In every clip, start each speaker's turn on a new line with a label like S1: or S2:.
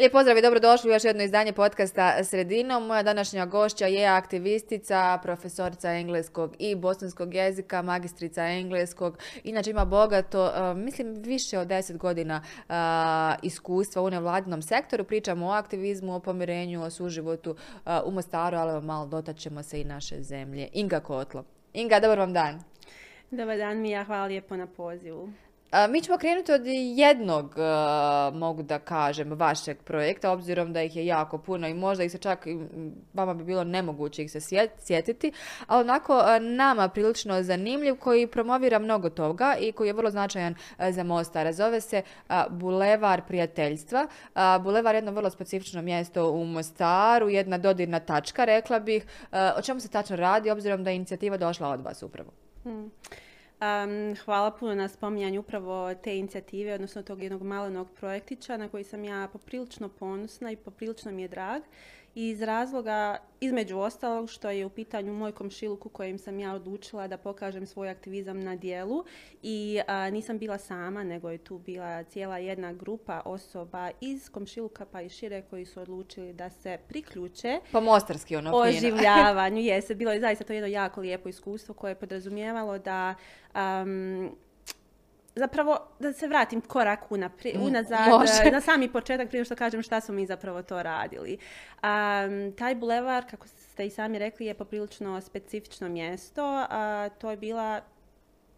S1: Lijep pozdrav i dobrodošli u još jedno izdanje podcasta Sredinom. Moja današnja gošća je aktivistica, profesorica engleskog i bosanskog jezika, magistrica engleskog. Inače ima bogato, uh, mislim, više od deset godina uh, iskustva u nevladinom sektoru. Pričamo o aktivizmu, o pomirenju, o suživotu uh, u Mostaru, ali malo dotaćemo se i naše zemlje. Inga Kotlo. Inga, dobar vam dan.
S2: Dobar dan, Mija, hvala lijepo na pozivu.
S1: Mi ćemo krenuti od jednog, mogu da kažem, vašeg projekta, obzirom da ih je jako puno i možda ih se čak, vama bi bilo nemoguće ih se sjetiti, ali onako nama prilično zanimljiv koji promovira mnogo toga i koji je vrlo značajan za Mostar. Zove se Bulevar prijateljstva. Bulevar je jedno vrlo specifično mjesto u Mostaru, jedna dodirna tačka, rekla bih. O čemu se tačno radi, obzirom da je inicijativa došla od vas upravo? Hmm.
S2: Um, hvala puno na spominjanju upravo te inicijative, odnosno tog jednog malenog projektića na koji sam ja poprilično ponosna i poprilično mi je drag iz razloga, između ostalog, što je u pitanju moj komšiluk u kojem sam ja odlučila da pokažem svoj aktivizam na dijelu i nisam bila sama, nego je tu bila cijela jedna grupa osoba iz komšiluka pa i šire koji su odlučili da se priključe
S1: po mostarski ono
S2: oživljavanju. Jeste, bilo je zaista to jedno jako lijepo iskustvo koje je podrazumijevalo da zapravo da se vratim korak unaprijed, mm, unazad, na sami početak prije što kažem šta smo mi zapravo to radili. Um, taj bulevar, kako ste i sami rekli, je poprilično specifično mjesto. A, to je bila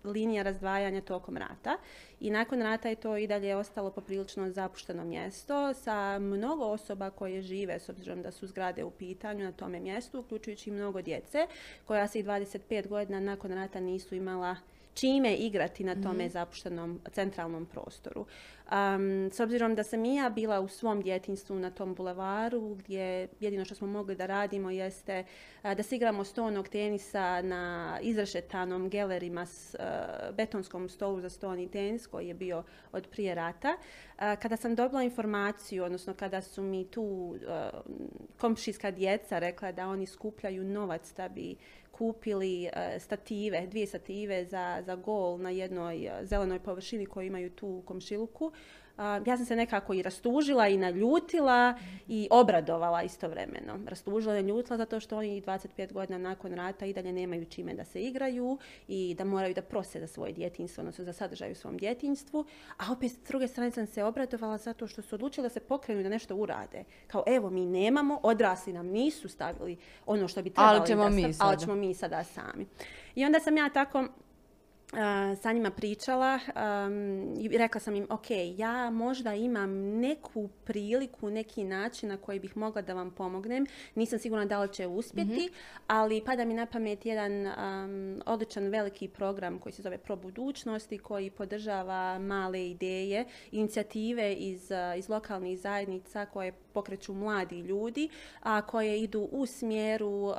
S2: linija razdvajanja tokom rata i nakon rata je to i dalje ostalo poprilično zapušteno mjesto sa mnogo osoba koje žive s obzirom da su zgrade u pitanju na tome mjestu, uključujući i mnogo djece koja se i 25 godina nakon rata nisu imala čime igrati na tome mhm. zapuštenom centralnom prostoru. Um, s obzirom da sam i ja bila u svom djetinstvu na tom bulevaru gdje jedino što smo mogli da radimo jeste da se igramo stonog tenisa na izrešetanom gelerima s betonskom stolu za stoni tenis koji je bio od prije rata. kada sam dobila informaciju, odnosno kada su mi tu komšijska djeca rekla da oni skupljaju novac da bi kupili stative, dvije stative za, za gol na jednoj zelenoj površini koju imaju tu komšiluku ja sam se nekako i rastužila i naljutila i obradovala istovremeno. Rastužila i naljutila zato što oni 25 godina nakon rata i dalje nemaju čime da se igraju i da moraju da prose za svoje djetinstvo, odnosno za sadržaj u svom djetinstvu. A opet s druge strane sam se obradovala zato što su odlučili da se pokrenu da nešto urade. Kao evo mi nemamo, odrasli nam nisu stavili ono što bi trebali
S1: ali ćemo
S2: da
S1: mi
S2: ali ćemo mi sada sami. I onda sam ja tako sa njima pričala i rekla sam im, ok, ja možda imam neku priliku, neki način na koji bih mogla da vam pomognem. Nisam sigurna da li će uspjeti, mhm. ali pada mi na pamet jedan odličan veliki program koji se zove Pro budućnosti, koji podržava male ideje, inicijative iz, iz lokalnih zajednica koje pokreću mladi ljudi, a koje idu u smjeru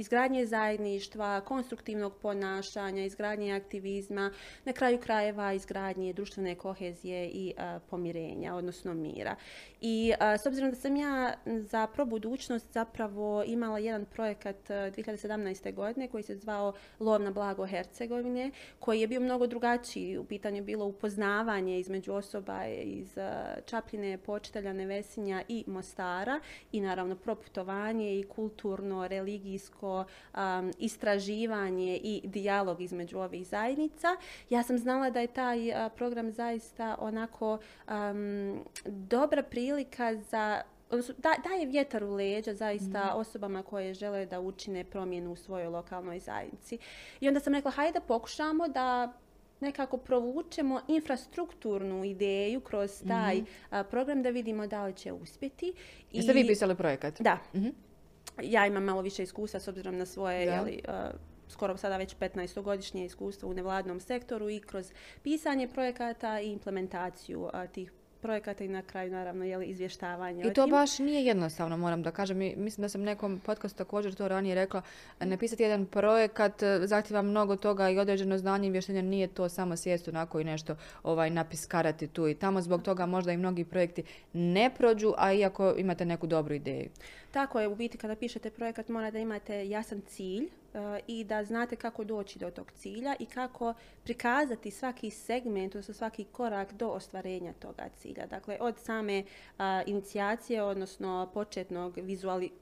S2: izgradnje zajedništva, konstruktivnog ponašanja, izgradnje aktivizma, na kraju krajeva izgradnje društvene kohezije i pomirenja, odnosno mira. I s obzirom da sam ja za probudućnost zapravo imala jedan projekat 2017. godine koji se zvao Lov na blago Hercegovine, koji je bio mnogo drugačiji. U pitanju bilo upoznavanje između osoba iz Čapljine, Počitelja, Nevesinja i Mostara i naravno proputovanje i kulturno, religijsko um, istraživanje i dijalog između ovih zajednica. Ja sam znala da je taj program zaista onako dobra prilika za da, daje vjetar u leđa zaista mhm. osobama koje žele da učine promjenu u svojoj lokalnoj zajednici. I onda sam rekla, hajde da pokušamo da nekako provučemo infrastrukturnu ideju kroz taj mhm. program da vidimo da li će uspjeti.
S1: Jeste vi pisali projekat?
S2: Da. Mhm ja imam malo više iskustva s obzirom na svoje jeli, skoro sada već 15-godišnje iskustvo u nevladnom sektoru i kroz pisanje projekata i implementaciju tih projekata i na kraju naravno jeli, izvještavanje.
S1: I to baš nije jednostavno, moram da kažem. Mislim da sam nekom podcastu također to ranije rekla. Napisati jedan projekat e, zahtjeva mnogo toga i određeno znanje i vještenje. Nije to samo sjest onako i nešto ovaj, napiskarati tu i tamo. Zbog toga možda i mnogi projekti ne prođu, a iako imate neku dobru ideju.
S2: Tako je, u biti kada pišete projekat mora da imate jasan cilj i da znate kako doći do tog cilja i kako prikazati svaki segment, odnosno svaki korak do ostvarenja toga cilja. Dakle, od same inicijacije, odnosno početnog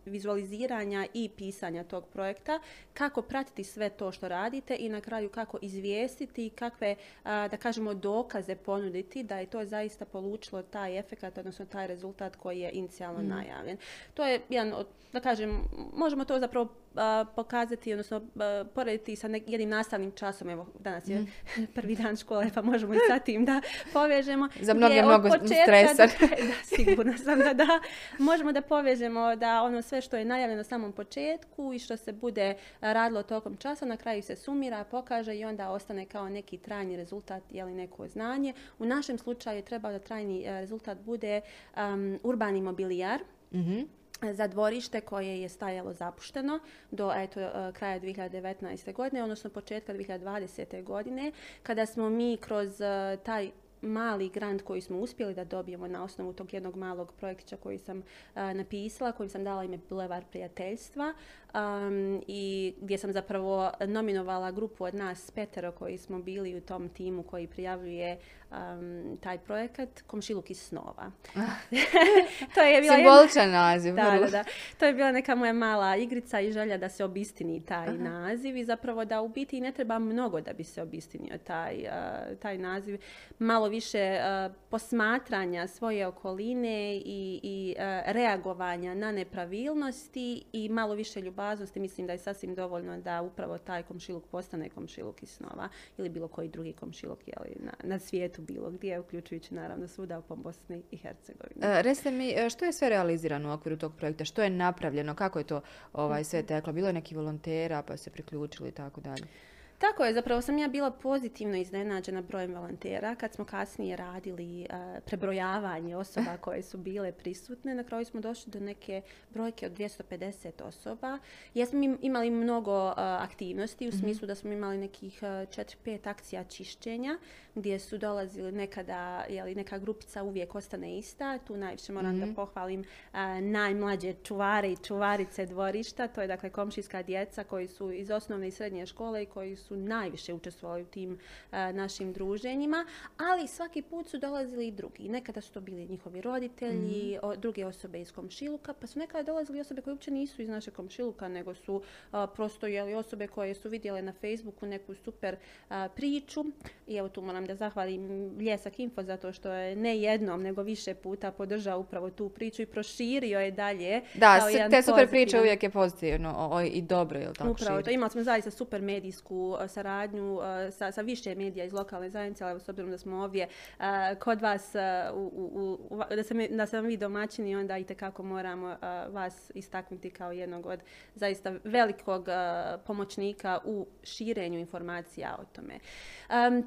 S2: vizualiziranja i pisanja tog projekta, kako pratiti sve to što radite i na kraju kako izvijestiti kakve, da kažemo, dokaze ponuditi da je to zaista polučilo taj efekat, odnosno taj rezultat koji je inicijalno mm. najavljen. To je jedan od, da kažem, možemo to zapravo pokazati, odnosno porediti sa jednim nastavnim časom. Evo, danas je mm. prvi dan škole, pa možemo i sa tim da povežemo.
S1: Za mnoge mnogo stresa.
S2: Da, sigurno sam da da. Možemo da povežemo da ono sve što je najavljeno na samom početku i što se bude radilo tokom časa, na kraju se sumira, pokaže i onda ostane kao neki trajni rezultat ili neko znanje. U našem slučaju je trebao da trajni e, rezultat bude urbani mobilijar. mm za dvorište koje je stajalo zapušteno do eto, e, kraja 2019. godine, odnosno početka 2020. godine, kada smo mi kroz e, taj mali grant koji smo uspjeli da dobijemo na osnovu tog jednog malog projektića koji sam napisala, kojim sam dala ime Bulevar prijateljstva i gdje sam zapravo nominovala grupu od nas petero koji smo bili u tom timu koji prijavljuje taj projekat Komšiluk iz snova.
S1: to je bila Simboličan naziv.
S2: Da, da, da. To je bila neka moja mala igrica i želja da se obistini taj naziv i zapravo da u biti ne treba mnogo da bi se obistinio taj, taj naziv. Malo više posmatranja svoje okoline i, i reagovanja na nepravilnosti i malo više ljubaznosti. Mislim da je sasvim dovoljno da upravo taj komšiluk postane komšiluk iz snova ili bilo koji drugi komšiluk jeli, na, na svijetu bilo gdje, uključujući naravno svuda u Bosni i Hercegovini.
S1: E, recite mi, e, što je sve realizirano u okviru tog projekta? Što je napravljeno? Kako je to ovaj, sve teklo? Bilo je neki volontera pa se priključili i tako dalje?
S2: Tako je, zapravo sam ja bila pozitivno iznenađena brojem volontera. Kad smo kasnije radili uh, prebrojavanje osoba koje su bile prisutne, na kraju smo došli do neke brojke od 250 osoba. Jesmo imali mnogo aktivnosti u mhm. smislu da smo imali nekih 4-5 akcija čišćenja gdje su dolazili nekada, jeli, neka grupica uvijek ostane ista. Tu najviše moram da mhm. pohvalim najmlađe čuvare i čuvarice dvorišta. To je dakle komšijska djeca koji su iz osnovne i srednje škole i koji su su najviše učestvovali u tim e, našim druženjima, ali svaki put su dolazili i drugi. Nekada su to bili njihovi roditelji, mm. druge osobe iz komšiluka, pa su nekada dolazili osobe koje uopće nisu iz našeg komšiluka, nego su prosto jeli, osobe koje su vidjele na Facebooku neku super priču. I evo tu moram da zahvalim Ljesak Info zato što je ne jednom, nego više puta podržao upravo tu priču i proširio je dalje.
S1: Da, te super priče uvijek je pozitivno i dobro, je tako
S2: Upravo to, imali smo zaista super medijsku saradnju sa, sa više medija iz lokalne zajednice, ali s obzirom da smo ovdje kod vas, u, da, sam, da sam vi domaćini, onda i tekako moramo vas istaknuti kao jednog od zaista velikog pomoćnika u širenju informacija o tome.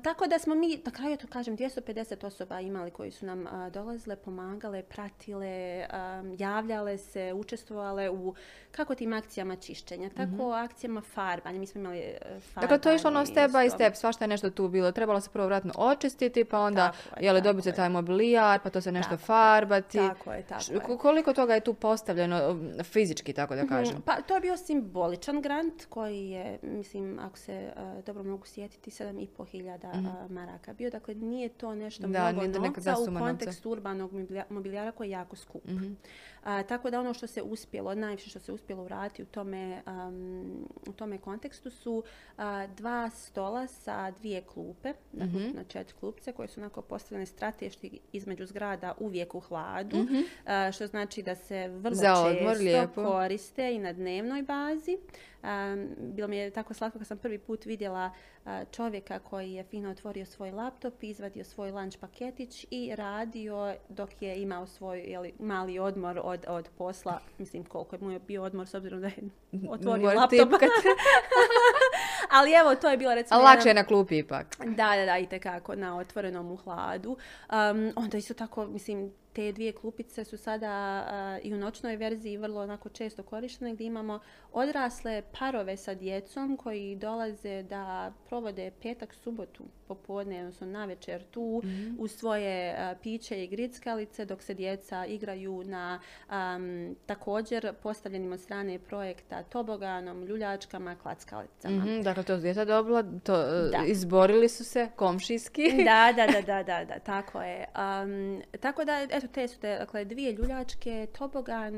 S2: tako da smo mi, na kraju to kažem, 250 osoba imali koji su nam dolazile, pomagale, pratile, javljale se, učestvovale u kako tim akcijama čišćenja, tako mm akcijama farbanja. Mi smo imali farbanje.
S1: Dakle, to je išlo ono step by step, svašta je nešto tu bilo. Trebalo se prvo vratno očistiti, pa onda je, dobiti se taj mobilijar, pa to se nešto farbati.
S2: Tako je, tako
S1: Koliko toga je tu postavljeno fizički, tako da mhm, kažem?
S2: Pa to je bio simboličan grant koji je, mislim, ako se dobro mogu sjetiti, 7,5 hiljada mm. maraka bio. Dakle, nije to nešto da, mnogo novca u kontekstu urbanog mobilijara koji je jako skup. Mhm. tako da ono što se uspjelo, najviše što se uspjelo uraditi u tome, u tome kontekstu su dva stola sa dvije klupe, dakle mm na četiri klupce koje su onako postavljene strateški između zgrada uvijek u hladu, mhm. što znači da se vrlo često koriste i na dnevnoj bazi. bilo mi je tako slatko kad sam prvi put vidjela čovjeka koji je fino otvorio svoj laptop, izvadio svoj lunch paketić i radio dok je imao svoj jeli, mali odmor od, od posla. Mislim koliko je mu je bio odmor s obzirom da je otvorio laptop. Ali evo, to je bilo recimo...
S1: Lakše je na klupi ipak.
S2: Da, da, da, i tekako na otvorenom u hladu. Um, onda isto tako, mislim, te dvije klupice su sada i u noćnoj verziji vrlo onako često korištene gdje imamo odrasle parove sa djecom koji dolaze da provode petak, subotu popodne, odnosno navečer tu mm u svoje piće i grickalice dok se djeca igraju na također postavljenim od strane projekta toboganom, ljuljačkama, klackalicama.
S1: mm Dakle, to djeca dobila, to, e, izborili su se komšijski.
S2: da, da, da, da, da, da, tako je. tako da, eto, te su te, dakle, dvije ljuljačke, tobogan,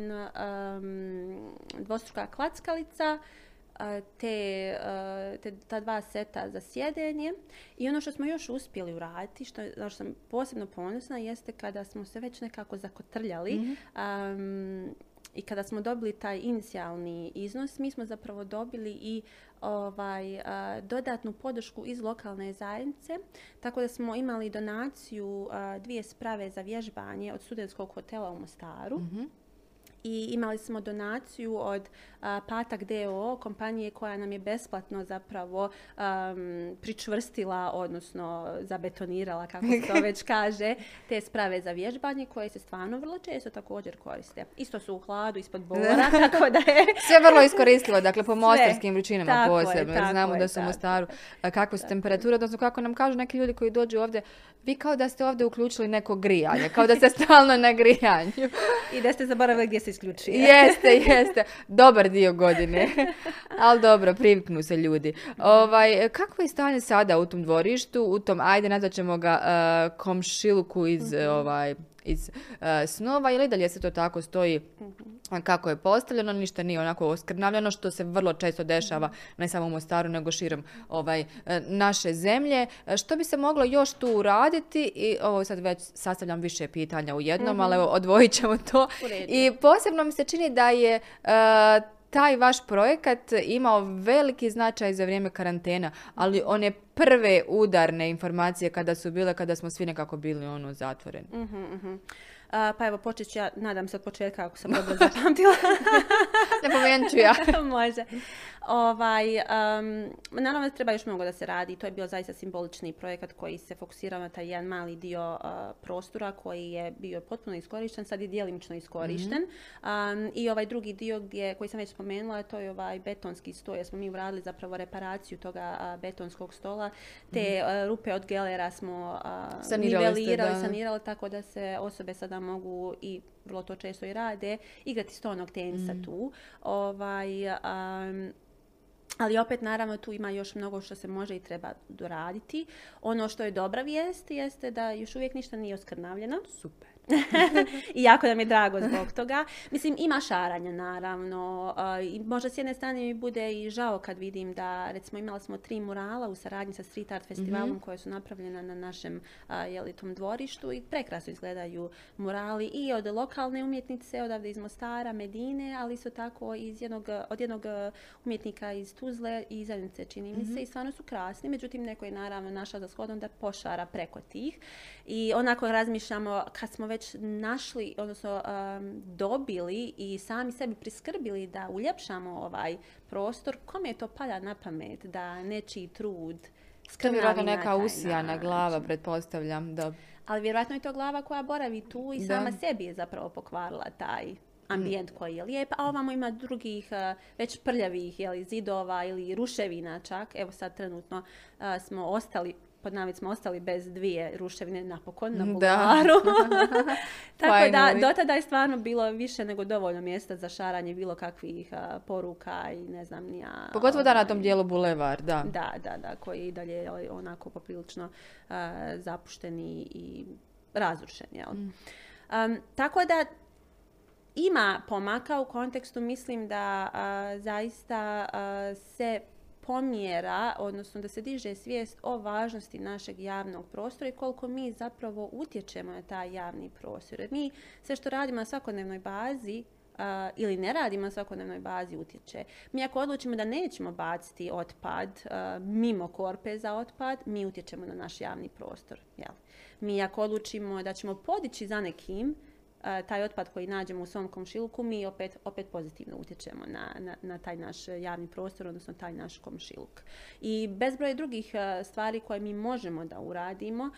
S2: dvostruka klackalica, te, te, ta dva seta za sjedenje. I ono što smo još uspjeli uraditi, što, što sam posebno ponosna, jeste kada smo se već nekako zakotrljali. Mhm. I kada smo dobili taj inicijalni iznos, mi smo zapravo dobili i ovaj, dodatnu podršku iz lokalne zajednice, tako da smo imali donaciju dvije sprave za vježbanje od studentskog hotela u Mostaru. Mhm i imali smo donaciju od Patak DO, kompanije koja nam je besplatno zapravo pričvrstila, odnosno zabetonirala, kako se to već kaže, te sprave za vježbanje koje se stvarno vrlo često također koriste. Isto su u hladu, ispod bora, tako da je...
S1: Sve vrlo iskoristivo, dakle po mostarskim vrućinama posebno, jer znamo da su u Mostaru kakve su temperature, odnosno kako nam kažu neki ljudi koji dođu ovdje, vi kao da ste ovdje uključili neko grijanje, kao da ste stalno na grijanju.
S2: I da ste zaboravili gdje se isključuje.
S1: jeste, jeste. Dobar dio godine. Ali dobro, priviknu se ljudi. Ovaj, kako je stanje sada u tom dvorištu, u tom, ajde, nazvat ćemo ga uh, komšiluku iz, mhm. ovaj, iz uh, snova ili dalje se to tako stoji mhm. kako je postavljeno, ništa nije onako oskrnavljeno što se vrlo često dešava ne samo u Mostaru nego širom ovaj, uh, naše zemlje. Što bi se moglo još tu uraditi i ovo sad već sastavljam više pitanja u jednom, ali evo odvojit ćemo to. I posebno mi se čini da je taj vaš projekat imao veliki značaj za vrijeme karantena, ali one prve udarne informacije kada su bile, kada smo svi nekako bili ono zatvoreni. uh
S2: pa evo, počet ću ja, nadam se od početka ako sam dobro zapamtila.
S1: ne ću ja.
S2: Može. Ovaj, um, naravno treba još mnogo da se radi. To je bio zaista simbolični projekat koji se fokusirao na taj jedan mali dio prostora koji je bio potpuno iskorišten, sad je djelimično iskorišten. Mhm. I ovaj drugi dio gdje, koji sam već spomenula, to je ovaj betonski stoj, jer smo mi uradili zapravo reparaciju toga betonskog stola. Te mhm. rupe od gelera smo nivelirali, sanirali tako da se osobe sada mogu i vrlo to često i rade, igrati stonog tenisa mm. tu. Ovaj, ali opet naravno tu ima još mnogo što se može i treba doraditi. Ono što je dobra vijest jeste da još uvijek ništa nije oskrnavljeno.
S1: Super.
S2: I jako nam je drago zbog toga. Mislim, ima šaranja naravno. I možda s jedne strane mi bude i žao kad vidim da, recimo, imali smo tri murala u saradnji sa Street Art festivalom mm koje su napravljena na našem jeli, tom dvorištu i prekrasno izgledaju murali i od lokalne umjetnice, odavde iz Mostara, Medine, ali isto tako iz jednog, od jednog umjetnika iz Tuzle i Zenice, čini mi se, mhm. i stvarno su krasni. Međutim, neko je naravno našao za shodom da pošara preko tih. I onako razmišljamo, kad smo već našli, odnosno dobili i sami sebi priskrbili da uljepšamo ovaj prostor, kome je to pada na pamet da nečiji trud
S1: to je vjerojatno neka usijana glava, pretpostavljam. Da...
S2: Ali vjerojatno je to glava koja boravi tu i sama sebi je zapravo pokvarila taj ambijent mm. koji je lijep, a ovamo ima drugih već prljavih jeli, zidova ili ruševina čak. Evo sad trenutno smo ostali pod navit smo ostali bez dvije ruševine napokon na bulevaru. Tako da, do tada je stvarno bilo više nego dovoljno mjesta za šaranje bilo kakvih poruka i ne znam nija...
S1: Pogotovo da na tom ovaj, dijelu bulevar, da.
S2: Da, da, da, koji i dalje onako poprilično uh, zapušteni i razrušen, jel? Mm. tako da ima pomaka u kontekstu, mislim da zaista se pomjera, odnosno da se diže svijest o važnosti našeg javnog prostora i koliko mi zapravo utječemo na taj javni prostor. Jer mi sve što radimo na svakodnevnoj bazi ili ne radimo na svakodnevnoj bazi utječe. Mi ako odlučimo da nećemo baciti otpad mimo korpe za otpad, mi utječemo na naš javni prostor. Jel? Mi ako odlučimo da ćemo podići za nekim, taj otpad koji nađemo u svom komšiluku, mi opet, opet pozitivno utječemo na, na, na, taj naš javni prostor, odnosno taj naš komšiluk. I bezbroj drugih stvari koje mi možemo da uradimo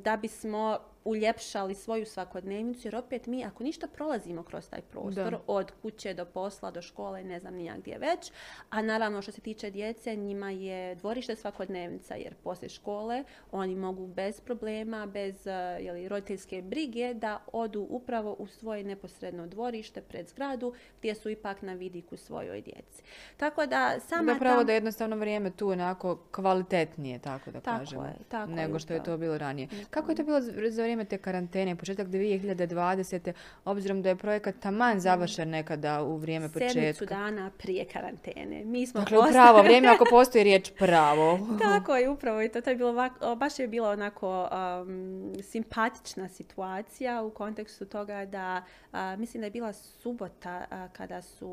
S2: da bismo uljepšali svoju svakodnevnicu, jer opet mi, ako ništa, prolazimo kroz taj prostor,
S1: Da.
S2: od kuće do posla, do škole, ne znam nijak gdje već. A naravno, što se tiče djece, njima je dvorište svakodnevnica, jer poslije škole oni mogu bez problema, bez eh, jeli, roditeljske brige, da odu upravo u svoje neposredno dvorište pred zgradu, gdje su ipak na vidiku svojoj djeci. Tako da sama
S1: Zapravo
S2: ta-
S1: da je jednostavno vrijeme tu onako kvalitetnije, tako da
S2: Tako
S1: kažemo,
S2: je, tako je,
S1: nego što je to bilo ranije. Kako je to bilo za vrijeme te karantene, početak 2020. obzirom da je projekat taman završen nekada u vrijeme
S2: sedmicu
S1: početka?
S2: dana prije karantene. Mi smo
S1: Dakle, u
S2: posta-
S1: pravo vrijeme, ako postoji riječ pravo.
S2: Tako je, upravo i to. To je bilo ovako, baš je bila onako um, simpatična situacija u kontekstu toga da, a, mislim da je bila subota a, kada su,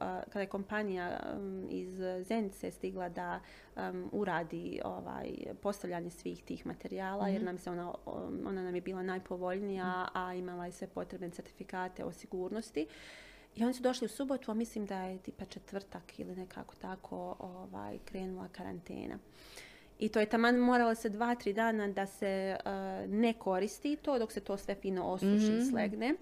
S2: a, kada je kompanija um, iz Zenice stigla da um, uradi ovaj, postavljanje svih tih materijala, jer nam se ona, ona nam je bila najpovoljnija, a imala je sve potrebne certifikate o sigurnosti. I oni su došli u subotu, a mislim da je tipa četvrtak ili nekako tako ovaj, krenula karantena. I to je taman moralo se dva, tri dana da se uh, ne koristi to dok se to sve fino osuši i slegne.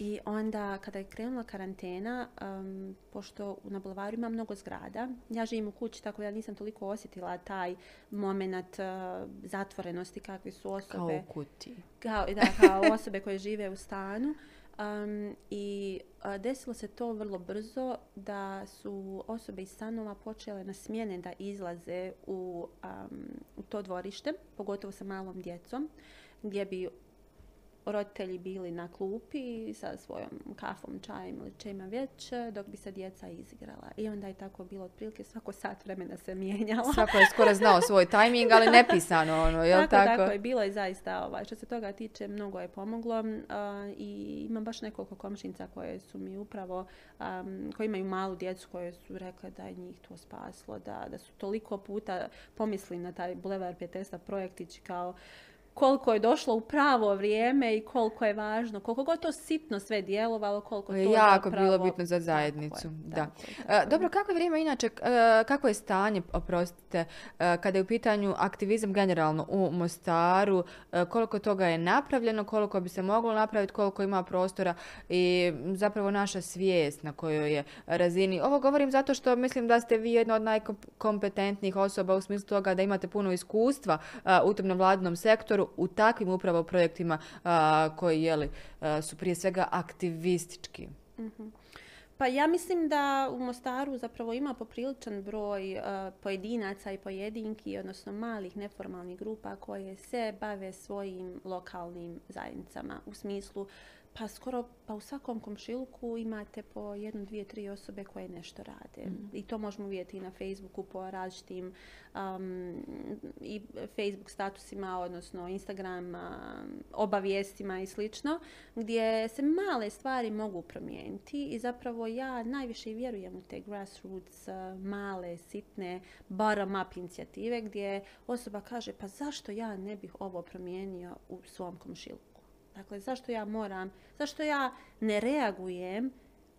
S2: I onda kada je krenula karantena, um, pošto na Bulvaru ima mnogo zgrada, ja živim u kući tako da nisam toliko osjetila taj moment uh, zatvorenosti kakvi su
S1: Kao
S2: osobe
S1: u kutiji.
S2: kao, da, kao osobe koje žive u stanu. Um, I a, desilo se to vrlo brzo da su osobe iz stanova počele na smjene da izlaze u, um, u to dvorište, pogotovo sa malom djecom, gdje bi roditelji bili na klupi sa svojom kafom, čajem ili čema već, dok bi se djeca izigrala. I onda je tako bilo otprilike svako sat vremena se mijenjala.
S1: Svako je skoro znao svoj tajming, ali nepisano ono, jel
S2: tako,
S1: tako?
S2: tako je bilo i zaista ovaj, što se toga tiče mnogo je pomoglo a, i imam baš nekoliko komšinica koje su mi upravo um, koji imaju malu djecu koje su rekle da je njih to spaslo da, da su toliko puta pomislili na taj Bulevar Pjetesta projektić kao koliko je došlo u pravo vrijeme i koliko je važno, koliko god to sitno sve djelovalo, koliko to
S1: je jako
S2: zapravo-
S1: bilo bitno za
S2: Tako je,
S1: zajednicu. da.
S2: tako je,
S1: E,
S2: tako je.
S1: Dobro, kako je vrijeme inače, e, kako je stanje, oprostite, e, kada je u pitanju aktivizam generalno u Mostaru, koliko toga je napravljeno, koliko bi se moglo napraviti, koliko ima prostora i zapravo naša svijest na kojoj je razini. Ovo govorim zato što mislim da ste vi jedna od najkompetentnijih osoba u smislu toga da imate puno iskustva u tom nevladinom sektoru, u takvim upravo projektima a, koji jeli, a, su prije svega aktivistički.
S2: Pa ja mislim da u Mostaru zapravo ima popriličan broj uh, pojedinaca i pojedinki, odnosno malih neformalnih grupa koje se bave svojim lokalnim zajednicama u smislu pa skoro pa u svakom komšiluku imate po jednu, dvije, tri osobe koje nešto rade. I to možemo vidjeti i na Facebooku po različitim um, i Facebook statusima, odnosno Instagram obavijestima i slično, gdje se male stvari mogu promijeniti i zapravo ja najviše vjerujem u te grassroots, uh, male, sitne, bottom up inicijative gdje osoba kaže pa zašto ja ne bih ovo promijenio u svom komšiluku? Dakle, zašto ja moram, zašto ja ne reagujem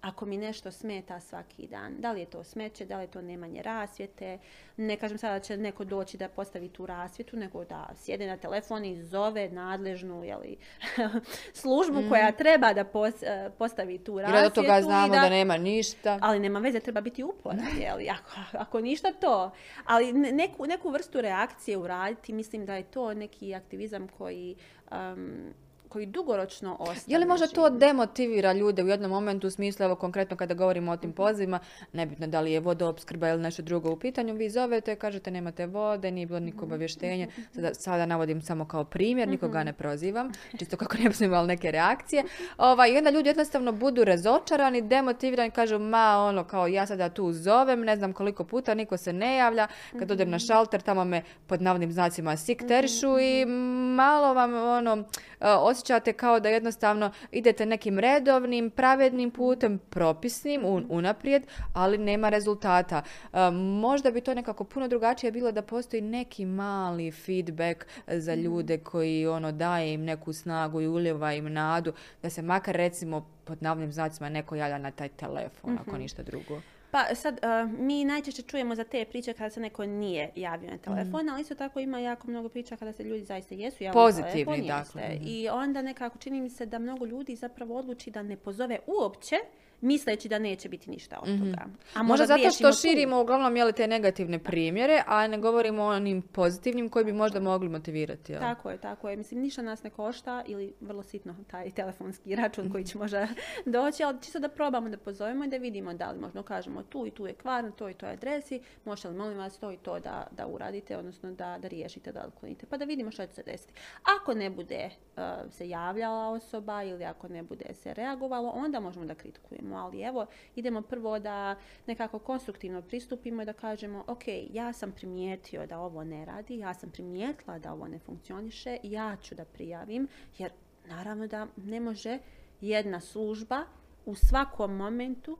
S2: ako mi nešto smeta svaki dan. Da li je to smeće, da li je to nemanje rasvjete. Ne kažem sada da će neko doći da postavi tu rasvjetu, nego da sjede na telefon i zove nadležnu jeli, službu koja treba da pos- eh, postavi tu
S1: Jer
S2: rasvjetu.
S1: od toga znamo da... nema ništa.
S2: ali nema veze, treba biti uporan, jeli, ako, ako ništa to. Ali ne- neku, neku vrstu reakcije uraditi, mislim da je to neki aktivizam koji, um, koji dugoročno ostaje.
S1: Je li možda to demotivira ljude u jednom momentu u smislu, evo konkretno kada govorimo o tim pozivima, nebitno da li je vodoopskrba ili nešto drugo u pitanju, vi zovete, kažete nemate vode, nije bilo niko obavještenje, sada, sada navodim samo kao primjer, nikoga ne prozivam, čisto kako ne bismo imali neke reakcije. Ovaj, I onda ljudi jednostavno budu razočarani, demotivirani, kažu ma ono kao ja sada tu zovem, ne znam koliko puta, niko se ne javlja, kad odem na šalter, tamo me pod navodnim znacima sikterišu i malo vam ono, e, osjećate kao da jednostavno idete nekim redovnim, pravednim putem, propisnim, un- unaprijed, ali nema rezultata. E, možda bi to nekako puno drugačije bilo da postoji neki mali feedback za ljude koji ono daje im neku snagu i uljeva im nadu, da se makar recimo pod navodnim znacima neko javlja na taj telefon, ako ništa drugo.
S2: Pa sad, uh, mi najčešće čujemo za te priče kada se neko nije javio na telefon, ali isto tako ima jako mnogo priča kada se ljudi zaista jesu javili na
S1: Pozitivni,
S2: telefon,
S1: dakle.
S2: I onda nekako čini mi se da mnogo ljudi zapravo odluči da ne pozove uopće, misleći da neće biti ništa od toga. A
S1: Mhm. Možda zato što
S2: tu.
S1: širimo uglavnom jeli, te negativne primjere, a ne govorimo o onim pozitivnim koji bi možda mogli motivirati. jel?
S2: Tako je, tako je. Mislim, ništa nas ne košta ili vrlo sitno taj telefonski račun koji će možda doći, ali čisto da probamo da pozovemo i da vidimo da li možda kažemo tu i tu je kvar, na toj i toj adresi, možete li molim vas to i to da, da uradite, odnosno da, da riješite, da otklonite, pa da vidimo što će se desiti. Ako ne bude uh, se javljala osoba ili ako ne bude se reagovalo, onda možemo da kritikujemo, ali evo, idemo prvo da nekako konstruktivno pristupimo i da kažemo, ok, ja sam primijetio da ovo ne radi, ja sam primijetila da ovo ne funkcioniše, ja ću da prijavim, jer naravno da ne može jedna služba u svakom momentu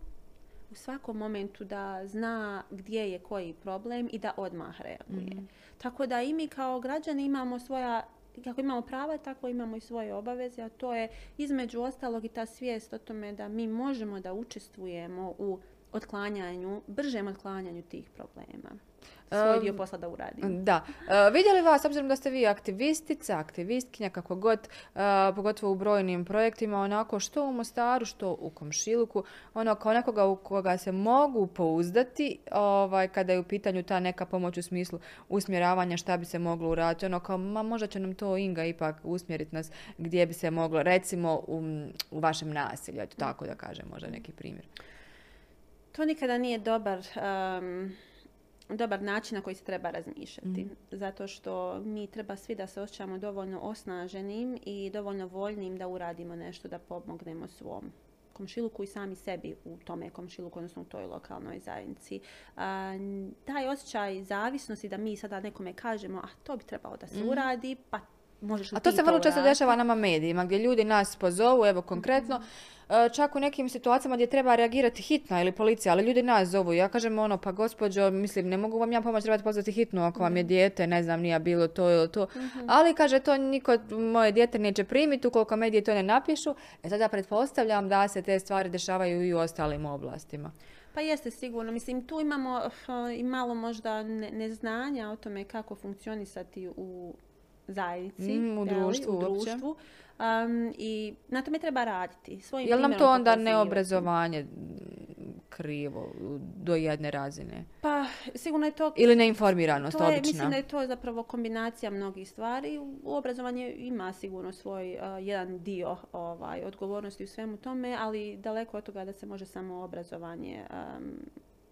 S2: u svakom momentu da zna gdje je koji problem i da odmah reaguje. Tako da i mi kao građani imamo svoja kako imamo prava, tako imamo i svoje obaveze, a to je između ostalog i ta svijest o tome da mi možemo da učestvujemo u otklanjanju, bržem otklanjanju tih problema. Svoj dio posla da uradimo.
S1: Da. E, vidjeli vas, obzirom da ste vi aktivistica, aktivistkinja, kako god, e, pogotovo u brojnim projektima, onako što u Mostaru, što u Komšiluku, ono kao nekoga u koga se mogu pouzdati, ovaj, kada je u pitanju ta neka pomoć u smislu usmjeravanja šta bi se moglo uraditi, ono kao, ma možda će nam to Inga ipak usmjeriti nas gdje bi se moglo, recimo u, u vašem nasilju, tako da kažem, možda neki primjer.
S2: To nikada nije dobar, um, dobar način na koji se treba razmišljati. Zato što mi treba svi da se osjećamo dovoljno osnaženim i dovoljno voljnim da uradimo nešto, da pomognemo svom komšiluku i sami sebi u tome komšiluku, odnosno u toj lokalnoj zajednici. A, taj osjećaj zavisnosti da mi sada nekome kažemo, a to bi trebalo da se uradi, pa možeš li
S1: A to se vrlo često dešava nama medijima, gdje ljudi nas pozovu, evo konkretno, e, čak u nekim situacijama gdje treba reagirati hitna ili policija, ali ljudi nas zovu. Ja kažem ono, pa gospođo, mislim, ne mogu vam ja pomoći, trebate pozvati hitnu ako vam je dijete, ne znam, nije bilo to ili to. Ali kaže, to niko moje dijete neće primiti ukoliko mediji to ne napišu. E sada pretpostavljam da se te stvari dešavaju i u ostalim oblastima.
S2: Pa jeste sigurno. Mislim, tu imamo uh, i malo možda ne- neznanja o tome kako funkcionisati u zajednici.
S1: Mm, u društvu
S2: u društvu. Um, I na tome treba raditi. Svojim
S1: Je li nam to onda neobrazovanje krivo do jedne razine?
S2: Pa, sigurno je to...
S1: Ili neinformiranost
S2: To je,
S1: obična?
S2: mislim da je to zapravo kombinacija mnogih stvari. U obrazovanje ima sigurno svoj uh, jedan dio ovaj, odgovornosti u svemu tome, ali daleko od toga da se može samo obrazovanje um,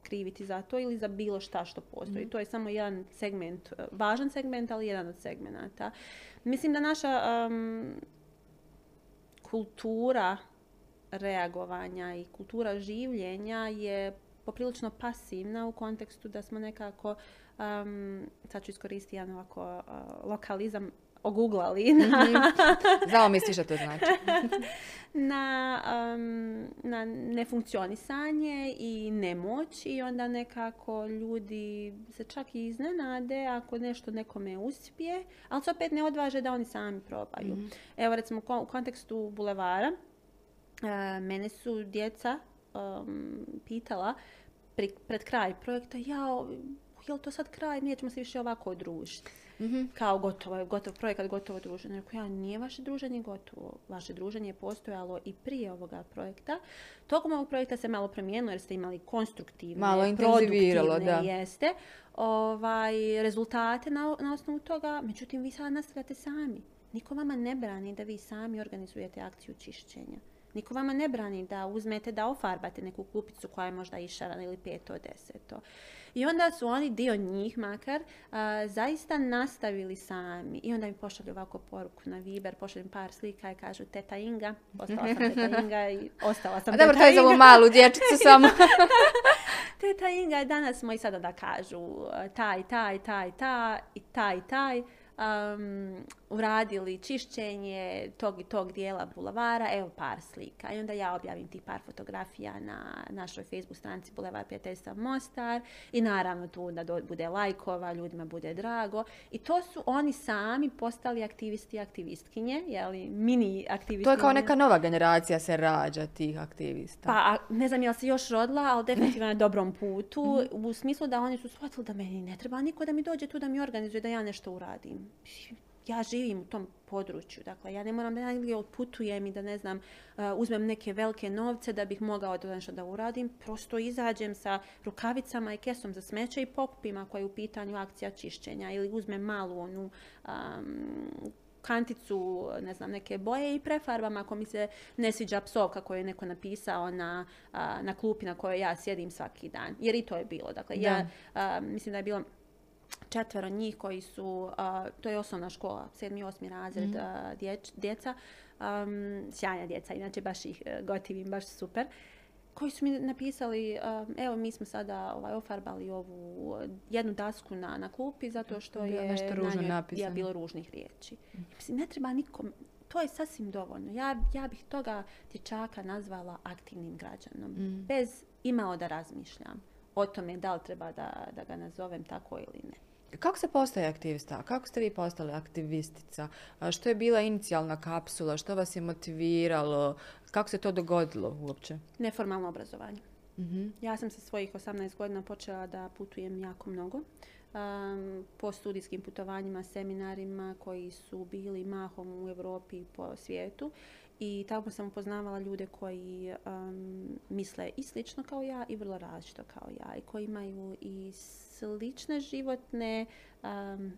S2: kriviti za to ili za bilo šta što postoji. To je samo jedan segment, uh, važan segment, ali jedan od segmenata. Mislim da naša um, kultura reagovanja i kultura življenja je poprilično pasivna u kontekstu da smo nekako, um, sad ću iskoristiti jedan ovako uh, lokalizam, oguglali na,
S1: Znamo mi svi što to znači.
S2: na, um, na nefunkcionisanje i nemoć i onda nekako ljudi se čak i iznenade ako nešto nekome uspije, ali se opet ne odvaže da oni sami probaju. Evo recimo u kontekstu bulevara, e, mene su djeca um, pitala pri- pred kraj projekta, ja, je li to sad kraj, nećemo se više ovako družiti. Kao gotovo gotov projekat, gotovo druženje. Rekao ja, nije vaše druženje gotovo. Vaše druženje je postojalo i prije ovoga projekta. Tokom ovog projekta se malo promijenilo jer ste imali konstruktivne,
S1: Malo
S2: produktivne,
S1: da.
S2: jeste, ovaj, rezultate na, na osnovu toga. Međutim, vi sada nastavljate sami. Niko vama ne brani da vi sami organizujete akciju čišćenja. Niko vama ne brani da uzmete da ofarbate neku kupicu koja je možda išarana ili peto, deseto. I onda su oni, dio njih makar, a, zaista nastavili sami. I onda mi pošalju ovako poruku na Viber, pošalju par slika i kažu teta Inga, ostala sam teta Inga i ostala sam
S1: A dobro,
S2: teta
S1: taj za ovu
S2: Inga.
S1: malu dječicu samo.
S2: Teta Inga, danas smo i sada da kažu taj, taj, taj, taj i taj, taj. Um, uradili čišćenje tog i tog dijela bulavara, evo par slika. I onda ja objavim ti par fotografija na našoj Facebook stranici Bulevar prijateljstva Mostar i naravno tu da bude lajkova, ljudima bude drago. I to su oni sami postali aktivisti i aktivistkinje, jeli, mini aktivisti.
S1: To je kao neka nova generacija se rađa tih aktivista.
S2: Pa, a, ne znam je li se još rodila, ali definitivno na dobrom putu.
S1: Mhm.
S2: U smislu da oni su shvatili da meni ne treba niko da mi dođe tu da mi organizuje, da ja nešto uradim. Ja živim u tom području, dakle ja ne moram da negdje otputujem i da ne znam, uh, uzmem neke velike novce da bih mogao to nešto da uradim. Prosto izađem sa rukavicama i kesom za smeće i pokupim ako je u pitanju akcija čišćenja ili uzmem malu onu um, kanticu, ne znam, neke boje i prefarbam ako mi se ne sviđa psovka koju je neko napisao na, a, na klupi na kojoj ja sjedim svaki dan. Jer i to je bilo. Dakle, ja a, mislim da je bilo četvero njih koji su, to je osnovna škola, sedmi, osmi razred a, dječ- djeca, um, sjajna djeca, inače baš ih e, gotivim, baš super koji su mi napisali, evo mi smo sada ovaj, ofarbali ovu jednu dasku na, na klupi zato što je
S1: nešto ružno
S2: na njoj je bilo ružnih riječi. Mislim, ne treba nikom, to je sasvim dovoljno. Ja, ja bih toga dječaka nazvala aktivnim građanom. Bez imao da razmišljam o tome da li treba da, da ga nazovem tako ili ne.
S1: Kako se postaje aktivista? Kako ste vi postali aktivistica? Što je bila inicijalna kapsula? Što vas je motiviralo? Kako se to dogodilo uopće?
S2: Neformalno obrazovanje.
S1: Mhm.
S2: Ja sam sa svojih 18 godina počela da putujem jako mnogo. Um, po studijskim putovanjima, seminarima koji su bili mahom u Europi i po svijetu. I tamo sam upoznavala ljude koji um, misle i slično kao ja i vrlo različito kao ja. I koji imaju i slične životne um,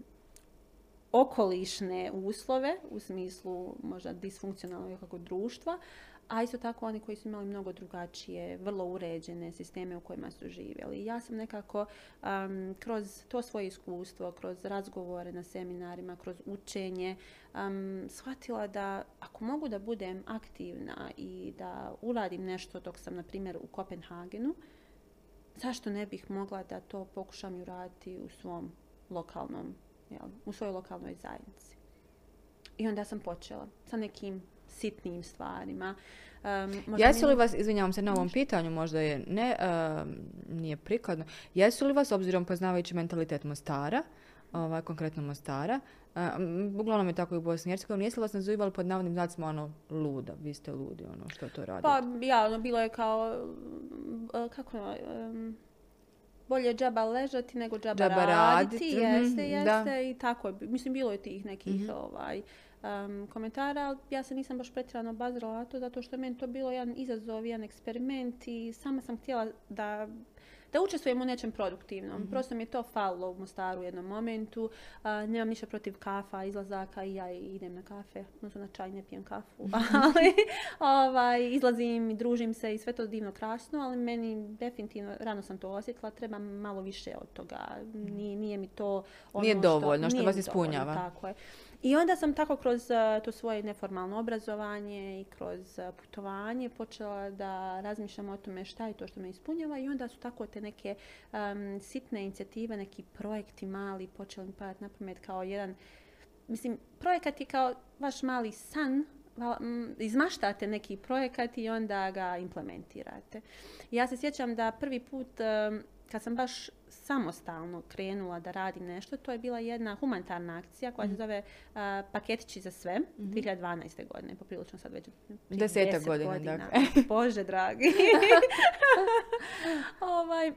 S2: okolišne uslove u smislu možda disfunkcionalnog nekakvog društva, a isto tako oni koji su imali mnogo drugačije, vrlo uređene sisteme u kojima su živjeli. Ja sam nekako um, kroz to svoje iskustvo, kroz razgovore na seminarima, kroz učenje, um, shvatila da ako mogu da budem aktivna i da uradim nešto dok sam, na primjer, u Kopenhagenu, zašto ne bih mogla da to pokušam uraditi u svom lokalnom, jel, u svojoj lokalnoj zajednici. I onda sam počela sa nekim sitnim stvarima. Um,
S1: Jesu li vas, izvinjavam se na ovom pitanju, možda je ne, um, nije prikladno, jesu li vas, obzirom poznavajući mentalitet Mostara, ovaj, konkretno Mostara, um, uglavnom je tako i u Bosni i Hercegovini, jesu li vas nazivali pod navodnim znacima ono luda, vi ste ludi, ono što to radite?
S2: Pa ja, ono, bilo je kao, uh, kako, um, bolje džaba ležati nego džaba,
S1: Džaba radit,
S2: raditi,
S1: mhm,
S2: jeste,
S1: da.
S2: jeste, i tako je. Mislim, bilo je tih nekih ovaj, um, komentara, ali ja se nisam baš pretjerano obazirala na to, zato što je meni to bilo jedan izazov, jedan eksperiment i sama sam htjela da da učestvujem u nečem produktivnom. Prosto mi je to falilo u Mostaru u jednom momentu. A, nemam ništa protiv kafa, izlazaka i ja idem na kafe. Odnosno na čaj, ne pijem kafu. ali ovaj, izlazim i družim se i sve to divno krasno, ali meni definitivno, rano sam to osjetila, treba malo više od toga. Nije, nije mi to ono
S1: Nije dovoljno, što
S2: nije
S1: vas
S2: mi dovoljno,
S1: ispunjava.
S2: tako je. I onda sam tako kroz uh, to svoje neformalno obrazovanje i kroz uh, putovanje počela da razmišljam o tome šta je to što me ispunjava i onda su tako te neke um, sitne inicijative, neki projekti mali počeli mi padati na pamet kao jedan Mislim, projekat je kao vaš mali san, izmaštate neki projekat i onda ga implementirate. Ja se sjećam da prvi put um, kad sam baš samostalno krenula da radim nešto, to je bila jedna humanitarna akcija koja se zove uh, Paketići za sve, 2012. godine, poprilično sad već 10
S1: godina,
S2: godina.
S1: dakle.
S2: Bože dragi. ovaj,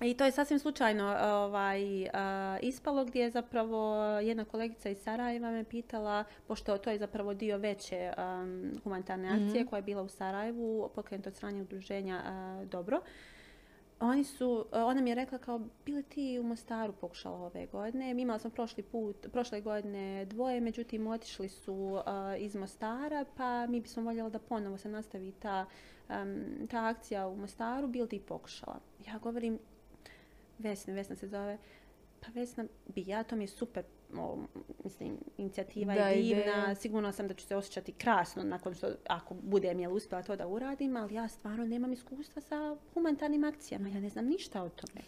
S2: i to je sasvim slučajno ovaj, a, ispalo gdje je zapravo jedna kolegica iz Sarajeva me pitala, pošto to je zapravo dio veće am, humanitarne akcije koja je bila u Sarajevu, pokrenuta od strane udruženja a, Dobro. Oni su, ona mi je rekla kao, bili ti u Mostaru pokušala ove godine? Imala sam prošli put, prošle godine dvoje, međutim otišli su a, iz Mostara, pa mi bismo voljeli da ponovo se nastavi ta, am, ta akcija u Mostaru, bili ti pokušala? Ja govorim, Vesna, Vesna se zove. Pa Vesna, bi ja, to mi je super, o, mislim, inicijativa
S1: Da,
S2: je divna,
S1: ideja.
S2: sigurno sam da ću se osjećati krasno nakon što, ako budem jel uspjela to da uradim, ali ja stvarno nemam iskustva sa humanitarnim akcijama, ja ne znam ništa o tome.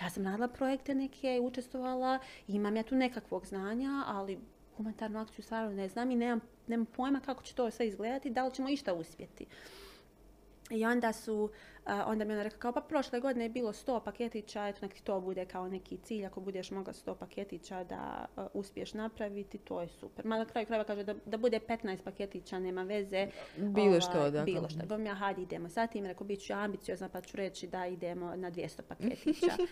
S2: Ja sam radila projekte neke, učestvovala, imam ja tu nekakvog znanja, ali humanitarnu akciju stvarno ne znam i nemam, nemam pojma kako će to sve izgledati, da li ćemo išta uspjeti. I onda su, onda mi ona rekla kao pa prošle godine je bilo 100 paketića, eto nek to bude kao neki cilj, ako budeš mogla 100 paketića da uspiješ napraviti, to je super. Ma na kraju krajeva kaže da, da bude 15 paketića, nema veze.
S1: Bilo što,
S2: ovaj,
S1: da.
S2: Bilo što. Bom ja, hajde idemo sa tim, rekao, bit ću ambiciozna pa ću reći da idemo na 200 paketića.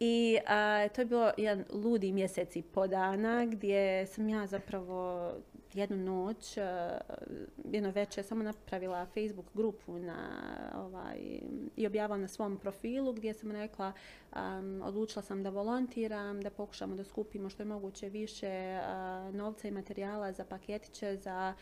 S2: I to je bilo jedan ludi mjesec i po dana gdje sam ja zapravo jednu noć, e, jedno večer samo napravila Facebook grupu na, ovaj, i objavila na svom profilu gdje sam rekla odlučila sam da volontiram, da pokušamo da skupimo što je moguće više novca i materijala za paketiće za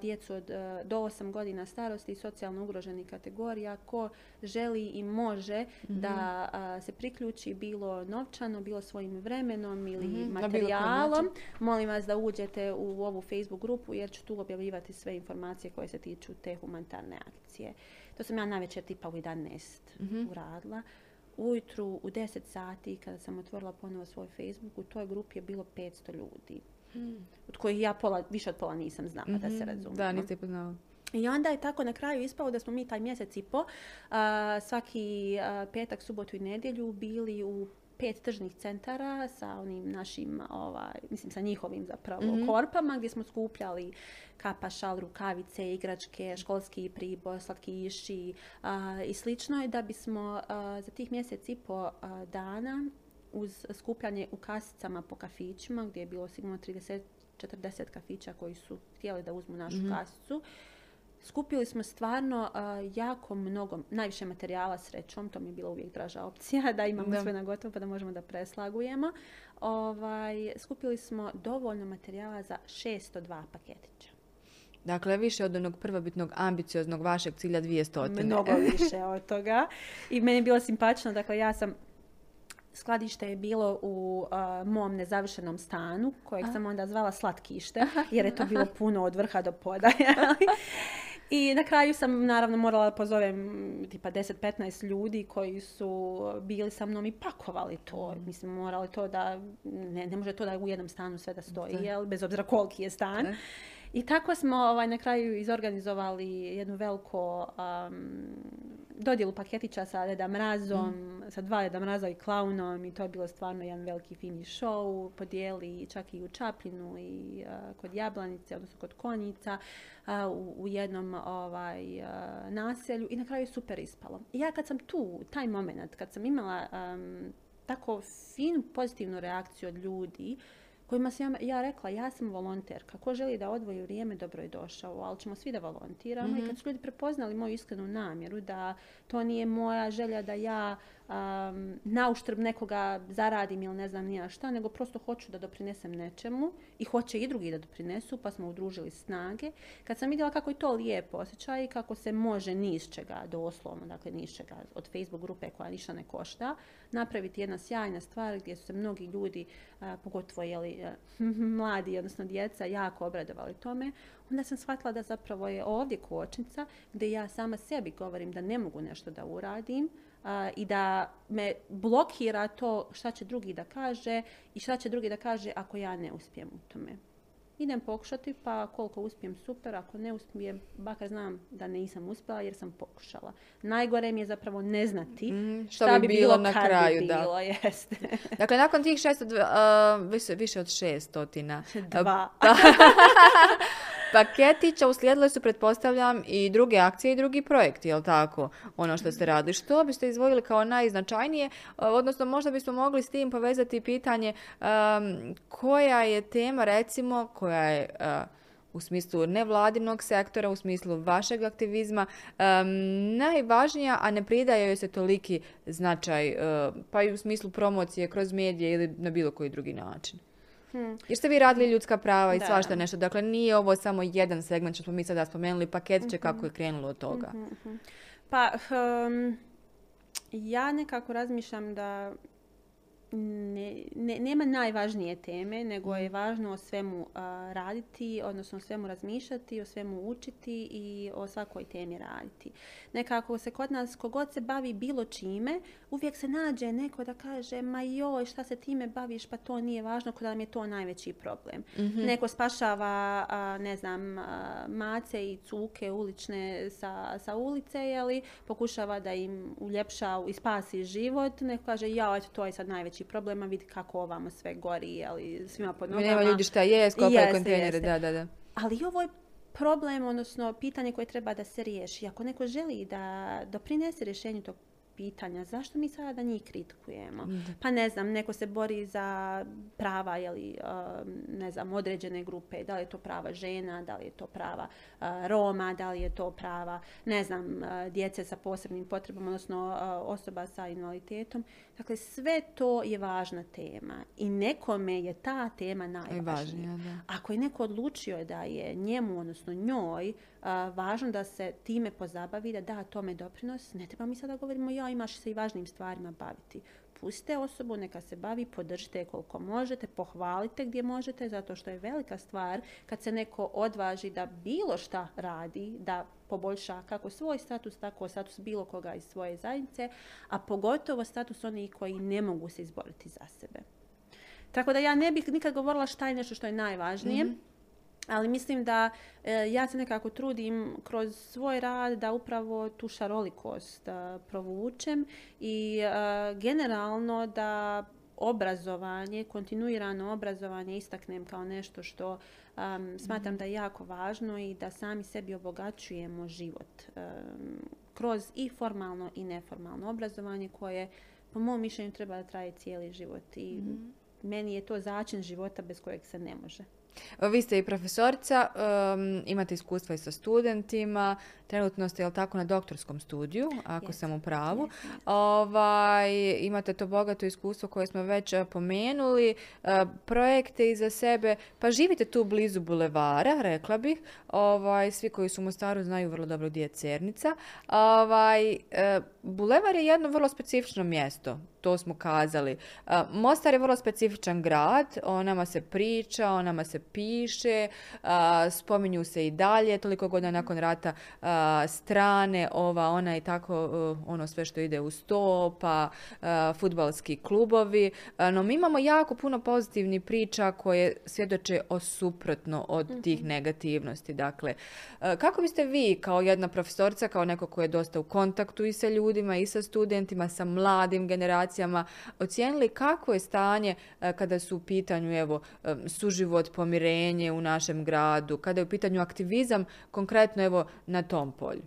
S2: djecu od e, do 8 godina starosti i socijalno ugroženih kategorija. Ko želi i može mhm. da se priključi bilo novčano, bilo svojim vremenom ili mhm. materijalom, molim vas da uđete u ovu Facebook grupu jer ću tu objavljivati sve informacije koje se tiču te humanitarne akcije. To sam ja najveće tipa u 11 mm uradila ujutru u 10 sati kada sam otvorila ponovo svoj Facebook, u toj grupi je bilo 500 ljudi. Hmm. Od kojih ja pola, više od pola nisam znala, da se mhm. razumijemo.
S1: Da, niste poznala.
S2: I onda je tako na kraju ispalo da smo mi taj mjesec i po svaki petak, subotu i nedjelju bili u pet tržnih centara sa onim našim, ovaj, mislim sa njihovim zapravo mm korpama gdje smo skupljali kapa, šal, rukavice, igračke, školski pribor, slatkiši uh, i slično. I da bismo za tih mjesec i po dana uz skupljanje u kasicama po kafićima gdje je bilo sigurno 30-40 kafića koji su htjeli da uzmu našu mm kasicu Skupili smo stvarno jako mnogo, najviše materijala srećom, to mi je bila uvijek draža opcija, da imamo sve na gotovo pa da možemo da preslagujemo. Ovaj, skupili smo dovoljno materijala za 602 paketića.
S1: Dakle, više od onog prvobitnog ambicioznog vašeg cilja 200.
S2: Mnogo više od toga. I meni je bilo simpatično, dakle ja sam Skladište je bilo u mom nezavršenom stanu, kojeg sam onda zvala slatkište, jer je to bilo puno od vrha do podaja. I na kraju sam naravno morala pozovem tipa 10-15 ljudi koji su bili sa mnom i pakovali to. Mislim, morali to da, ne, ne može to da u jednom stanu sve da stoji, jel? bez obzira koliki je stan. I tako smo ovaj, na kraju izorganizovali jednu veliku dodjelu paketića sa Deda Mrazom, mm. sa dva Deda Mraza i klaunom i to je bilo stvarno jedan veliki fini show. Podijeli čak i u Čapinu i kod Jablanice, odnosno kod Konjica, u, u, jednom ovaj, naselju i na kraju je super ispalo. I ja kad sam tu, taj moment, kad sam imala tako finu pozitivnu reakciju od ljudi, kojima sam ja, rekla, ja sam volonterka, ko želi da odvoji vrijeme, dobro je došao, ali ćemo svi da volontiramo. I mhm. kad su ljudi prepoznali moju iskrenu namjeru, da to nije moja želja da ja um, na uštrb nekoga zaradim ili ne znam nija šta, nego prosto hoću da doprinesem nečemu i hoće i drugi da doprinesu, pa smo udružili snage. Kad sam vidjela kako je to lijepo osjećaj i kako se može niz čega, doslovno, dakle niz čega od Facebook grupe koja ništa ne košta, napraviti jedna sjajna stvar gdje su se mnogi ljudi, pogotovo jeli, mladi, odnosno djeca, jako obradovali tome, onda sam shvatila da zapravo je ovdje kočnica gdje ja sama sebi govorim da ne mogu nešto da uradim, i da me blokira to šta će drugi da kaže i šta će drugi da kaže ako ja ne uspijem u tome. Idem pokušati, pa koliko uspijem super, ako ne uspijem, bakar znam da nisam uspjela jer sam pokušala. Najgore mi je zapravo ne znati mm, šta, bi bilo, na kraju. Bi bilo, da. jeste.
S1: dakle, nakon tih šest, uh, više, više od šestotina.
S2: Dva.
S1: paketića uslijedile su, pretpostavljam, i druge akcije i drugi projekti, jel tako? Ono što ste radili. Što biste izvojili kao najznačajnije? E, odnosno, možda bismo mogli s tim povezati pitanje koja je tema, recimo, koja je... E, u smislu nevladinog sektora, u smislu vašeg aktivizma, najvažnija, a ne pridaje joj se toliki značaj, e, pa i u smislu promocije kroz medije ili na bilo koji drugi način. Hmm. Jer ste vi radili ljudska prava i da. svašta nešto. Dakle, nije ovo samo jedan segment što smo mi sada spomenuli, paket će kako mhm. je krenulo od toga. Mhm, mhm.
S2: Pa, ja nekako razmišljam da ne, ne- nema najvažnije teme, nego je važno o svemu a, raditi, odnosno o svemu razmišljati, o svemu učiti i o svakoj temi raditi. Nekako se kod nas, kogod se bavi bilo čime, uvijek se nađe neko da kaže, ma joj, šta se time baviš, pa to nije važno, kod nam je to najveći problem. Neko spašava, a, ne znam, a, mace i cuke ulične sa, sa ulice, jeli, pokušava da im uljepša i spasi život, neko kaže, ja, eto, to je sad najveći problem, a vidi kako ovamo sve gori, jeli, svima pod nogama.
S1: Nema ljudi šta jest, kopaju
S2: Jeste,
S1: kontejnere, da, da, da.
S2: Ali i ovo je problem, odnosno pitanje koje treba da se riješi. Ako neko želi da doprinese rješenju tog pitanja, zašto mi sada da njih kritikujemo? Pa ne znam, neko se bori za prava, jeli, um, ne znam, određene grupe, da li je to prava žena, da li je to prava uh, Roma, da li je to prava, ne znam, uh, djece sa posebnim potrebama, odnosno uh, osoba sa invaliditetom. Dakle, sve to je važna tema i nekome je ta tema najvažnija.
S1: Najvažnija, da.
S2: Ako je neko odlučio da je njemu, odnosno njoj, važno da se time pozabavi, da da tome doprinos, ne treba mi sada govorimo ja imaš se i važnim stvarima baviti. Pustite osobu, neka se bavi, podržite koliko možete, pohvalite gdje možete, zato što je velika stvar kad se neko odvaži da bilo šta radi, da poboljša kako svoj status, tako status bilo koga iz svoje zajednice, a pogotovo status onih koji ne mogu se izboriti za sebe. Tako da ja ne bih nikad govorila šta je nešto što je najvažnije, ali mislim da e, ja se nekako trudim kroz svoj rad da upravo tu šarolikost e, provučem i e, generalno da obrazovanje, kontinuirano obrazovanje istaknem kao nešto što um, smatram da je jako važno i da sami sebi obogaćujemo život um, kroz i formalno i neformalno obrazovanje koje po mom mišljenju treba da traje cijeli život i meni je to začin života bez kojeg se ne može.
S1: Vi ste i profesorica, um, imate iskustva i sa studentima, trenutno ste, jel tako, na doktorskom studiju, ako
S2: Jesam,
S1: sam u pravu.
S2: jesam.
S1: Ovaj, imate to bogato iskustvo koje smo već eh, pomenuli, eh, projekte iza sebe, pa živite tu blizu bulevara, rekla bih. Ovaj, svi koji su u Mostaru znaju vrlo dobro gdje je Cernica. Ovaj, eh, bulevar je jedno vrlo specifično mjesto, to smo kazali. Mostar je vrlo specifičan grad, o nama se priča, o nama se piše, spominju se i dalje, toliko godina nakon rata strane, ova, ona i tako, ono sve što ide uz to, pa futbalski klubovi. No mi imamo jako puno pozitivnih priča koje svjedoče o suprotno od tih negativnosti. Dakle, kako biste vi kao jedna profesorica, kao neko ko je dosta u kontaktu i sa ljudima i sa studentima, sa mladim generacijama, ocijenili kako je stanje a, kada su u pitanju evo em, suživot, pomirenje u našem gradu, kada je u pitanju aktivizam, konkretno evo na tom polju?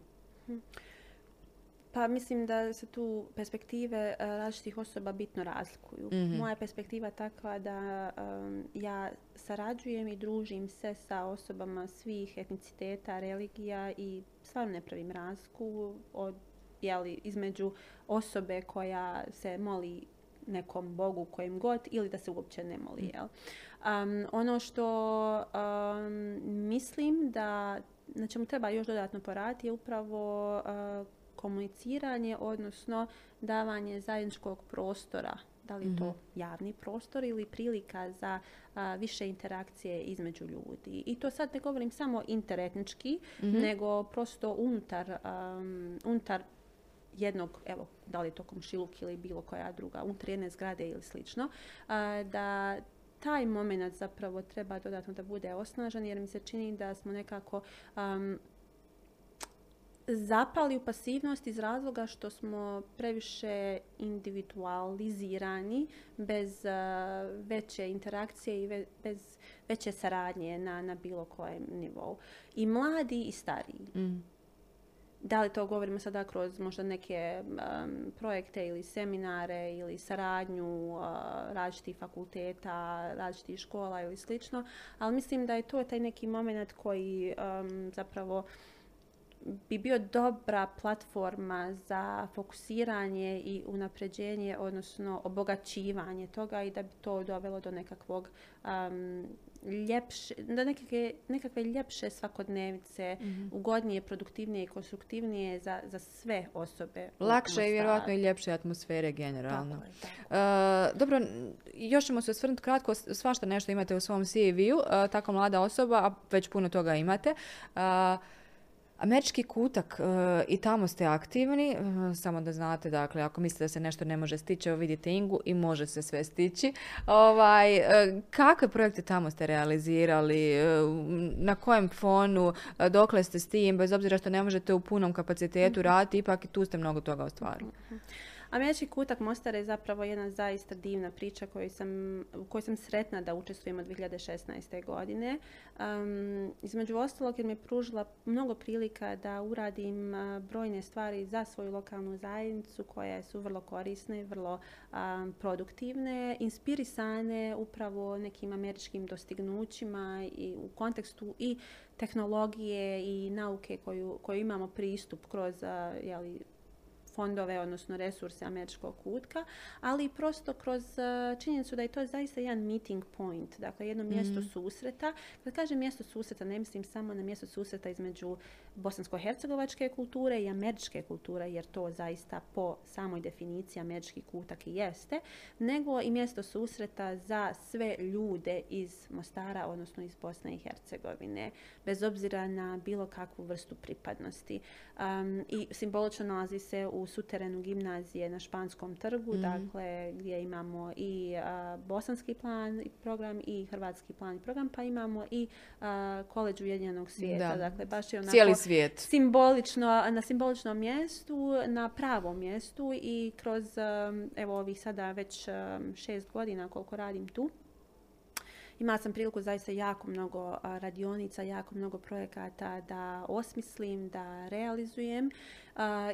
S2: Pa mislim da se tu perspektive e, različitih osoba bitno razlikuju. Moja je perspektiva takva da em, ja sarađujem i družim se sa osobama svih etniciteta, religija i stvarno ne pravim razliku od, jeli, između osobe koja se moli nekom bogu kojem god ili da se uopće ne moli. Jel? Um, ono što um, mislim da na čemu treba još dodatno poraditi je upravo uh, komuniciranje, odnosno davanje zajedničkog prostora. Da li je to javni prostor ili prilika za a, više interakcije između ljudi. I to sad ne govorim samo interetnički, nego prosto unutar, um, unutar jednog, evo, da li je to komšiluk ili bilo koja druga, unutar jedne zgrade ili slično, da taj moment zapravo treba dodatno da bude osnažen jer mi se čini da smo nekako zapali u pasivnost iz razloga što smo previše individualizirani bez veće interakcije i bez veće saradnje na, na bilo kojem nivou. I mladi i stariji. Da li to govorimo sada kroz možda neke um, projekte ili seminare ili saradnju uh, različitih fakulteta, različitih škola ili slično, ali mislim da je to taj neki moment koji um, zapravo bi bio dobra platforma za fokusiranje i unapređenje, odnosno obogaćivanje toga i da bi to dovelo do nekakvog um, ljepše, do nekakve, nekakve ljepše svakodnevice,
S1: Mhm.
S2: ugodnije, produktivnije i konstruktivnije za, za sve osobe.
S1: Lakše i vjerojatno i ljepše atmosfere generalno.
S2: Tako je, tako je.
S1: E, dobro, još ćemo se osvrnuti kratko, svašta nešto imate u svom CV-u, e, tako mlada osoba, a već puno toga imate. E, Američki kutak, e, i tamo ste aktivni, e, samo da znate, dakle, ako mislite da se nešto ne može stići, evo vidite Ingu i može se sve stići. Ovaj, e, kakve projekte tamo ste realizirali, na kojem fonu, dokle ste s tim, bez obzira što ne možete u punom kapacitetu raditi, ipak i tu ste mnogo toga ostvarili.
S2: Američki kutak Mostar je zapravo jedna zaista divna priča koju sam, u kojoj sam sretna da učestvujem od 2016. godine. Um, između ostalog jer mi je pružila mnogo prilika da uradim brojne stvari za svoju lokalnu zajednicu koje su vrlo korisne, vrlo produktivne, inspirisane upravo nekim američkim dostignućima i u kontekstu i tehnologije i nauke koju, koju imamo pristup kroz jeli, fondove, odnosno resurse američkog kutka, ali prosto kroz uh, činjenicu da je to zaista jedan meeting point, dakle jedno mjesto susreta. Kad kažem mjesto susreta, ne mislim samo na mjesto susreta između bosansko-hercegovačke kulture i američke kulture, jer to zaista po samoj definiciji američki kutak i jeste, nego i mjesto susreta za sve ljude iz Mostara, odnosno iz Bosne i Hercegovine, bez obzira na bilo kakvu vrstu pripadnosti. Um, I simbolično nalazi se u suterenu gimnazije na Španskom trgu, dakle gdje imamo i a, bosanski plan i program i hrvatski plan i program, pa imamo i a, koleđ Ujedinjenog svijeta.
S1: Da.
S2: Dakle, baš je onako
S1: Cijeli svijet.
S2: simbolično, na simboličnom mjestu, na pravom mjestu i kroz evo ovih sada već šest godina koliko radim tu. Imala sam priliku zaista jako mnogo radionica, jako mnogo projekata da osmislim, da realizujem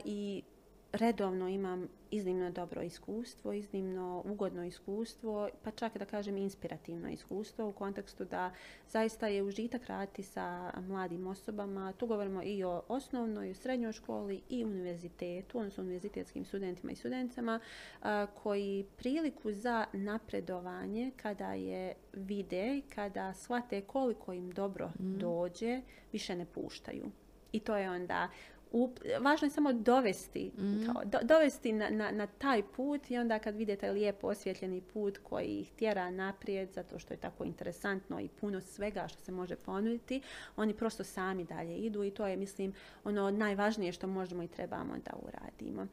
S2: i redovno imam iznimno dobro iskustvo, iznimno ugodno iskustvo, pa čak da kažem inspirativno iskustvo u kontekstu da zaista je užitak raditi sa mladim osobama. Tu govorimo i o osnovnoj, i o srednjoj školi i univerzitetu, odnosno univerzitetskim studentima i studenticama a, koji priliku za napredovanje kada je vide, kada shvate koliko im dobro dođe, više ne puštaju. I to je onda up- važno je samo dovesti, kao, do- dovesti na, na, na taj put i onda kad vidite lijep osvjetljeni put koji ih tjera naprijed zato što je tako interesantno i puno svega što se može ponuditi, oni prosto sami dalje idu i to je mislim ono najvažnije što možemo i trebamo da uradimo.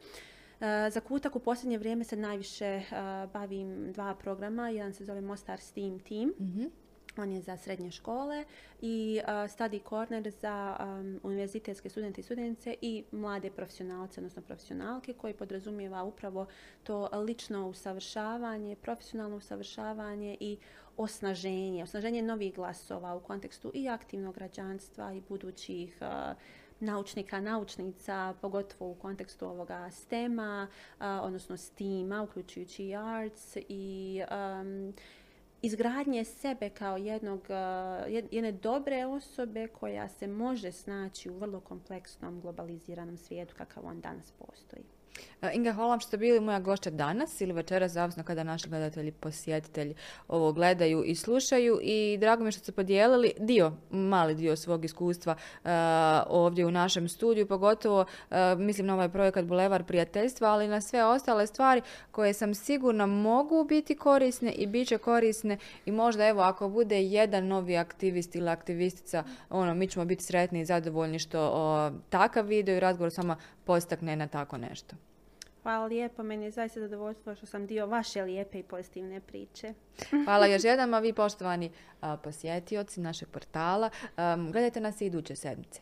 S2: E, Za kutak u posljednje vrijeme se najviše e, bavim dva programa. Jedan se zove Mostar STEAM Team. On je za srednje škole i uh, Study Corner za um, univerzitetske studente i studentice i mlade profesionalce, odnosno profesionalke koji podrazumijeva upravo to lično usavršavanje, profesionalno usavršavanje i osnaženje, osnaženje novih glasova u kontekstu i aktivnog građanstva i budućih uh, naučnika, naučnica, pogotovo u kontekstu ovoga STEM-a, odnosno STEAM-a, uključujući i arts i izgradnje sebe kao jednog, jed- jedne dobre osobe koja se može snaći u vrlo kompleksnom globaliziranom svijetu kakav on danas postoji.
S1: E, Inga, hvala vam što ste bili moja gošća danas ili večeras, zavisno kada naši gledatelji, posjetitelji ovo gledaju i slušaju. I drago mi je što ste podijelili dio, mali dio svog iskustva e, ovdje u našem studiju, pogotovo e, mislim na ovaj projekat Bulevar prijateljstva, ali na sve ostale stvari koje sam sigurna mogu biti korisne i bit će korisne i možda evo ako bude jedan novi aktivist ili aktivistica, ono, mi ćemo biti sretni i zadovoljni što takav video i razgovor s vama postakne na tako nešto.
S2: Hvala lijepo, meni je zaista zadovoljstvo što sam dio vaše lijepe i pozitivne priče.
S1: Hvala još jednom, a vi poštovani posjetioci našeg portala, gledajte nas i iduće sedmice.